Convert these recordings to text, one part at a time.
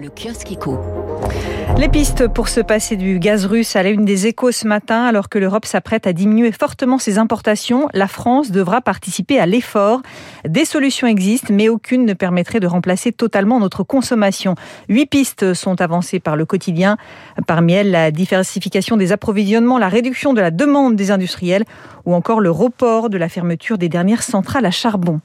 Le kiosque éco. Les pistes pour se passer du gaz russe à la une des échos ce matin, alors que l'Europe s'apprête à diminuer fortement ses importations, la France devra participer à l'effort. Des solutions existent, mais aucune ne permettrait de remplacer totalement notre consommation. Huit pistes sont avancées par le quotidien. Parmi elles, la diversification des approvisionnements, la réduction de la demande des industriels ou encore le report de la fermeture des dernières centrales à charbon.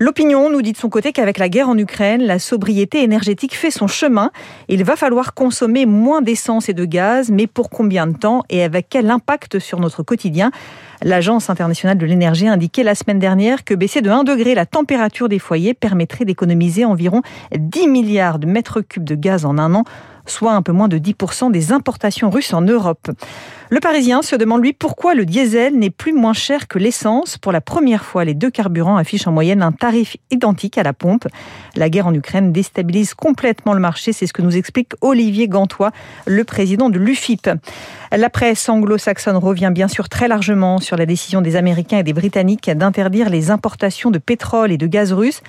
L'opinion nous dit de son côté qu'avec la guerre en Ukraine, la sobriété énergétique fait son chemin. Il va falloir consommer moins d'essence et de gaz, mais pour combien de temps et avec quel impact sur notre quotidien? L'Agence internationale de l'énergie a indiqué la semaine dernière que baisser de 1 degré la température des foyers permettrait d'économiser environ 10 milliards de mètres cubes de gaz en un an soit un peu moins de 10% des importations russes en Europe. Le Parisien se demande lui pourquoi le diesel n'est plus moins cher que l'essence. Pour la première fois, les deux carburants affichent en moyenne un tarif identique à la pompe. La guerre en Ukraine déstabilise complètement le marché, c'est ce que nous explique Olivier Gantois, le président de l'UFIP. La presse anglo-saxonne revient bien sûr très largement sur la décision des Américains et des Britanniques d'interdire les importations de pétrole et de gaz russe.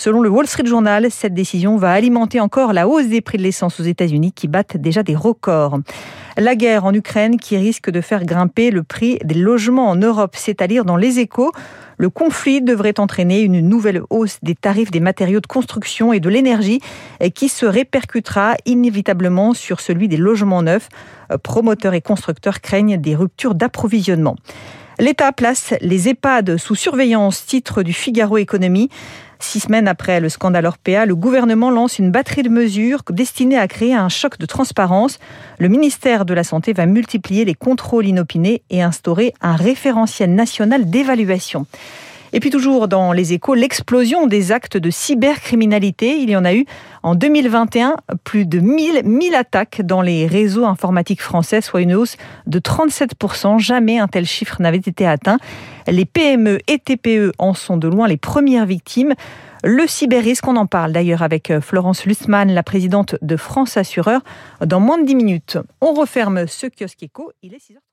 Selon le Wall Street Journal, cette décision va alimenter encore la hausse des prix de l'essence aux États-Unis qui battent déjà des records. La guerre en Ukraine qui risque de faire grimper le prix des logements en Europe, c'est à dire dans les échos. Le conflit devrait entraîner une nouvelle hausse des tarifs des matériaux de construction et de l'énergie qui se répercutera inévitablement sur celui des logements neufs. Promoteurs et constructeurs craignent des ruptures d'approvisionnement. L'État place les EHPAD sous surveillance, titre du Figaro Économie. Six semaines après le scandale Orpea, le gouvernement lance une batterie de mesures destinées à créer un choc de transparence. Le ministère de la Santé va multiplier les contrôles inopinés et instaurer un référentiel national d'évaluation. Et puis toujours dans les échos, l'explosion des actes de cybercriminalité. Il y en a eu en 2021 plus de 1000, 1000 attaques dans les réseaux informatiques français, soit une hausse de 37%. Jamais un tel chiffre n'avait été atteint. Les PME et TPE en sont de loin les premières victimes. Le cyberrisque, on en parle d'ailleurs avec Florence Lussmann, la présidente de France Assureur, dans moins de 10 minutes. On referme ce kiosque éco, il est 6h.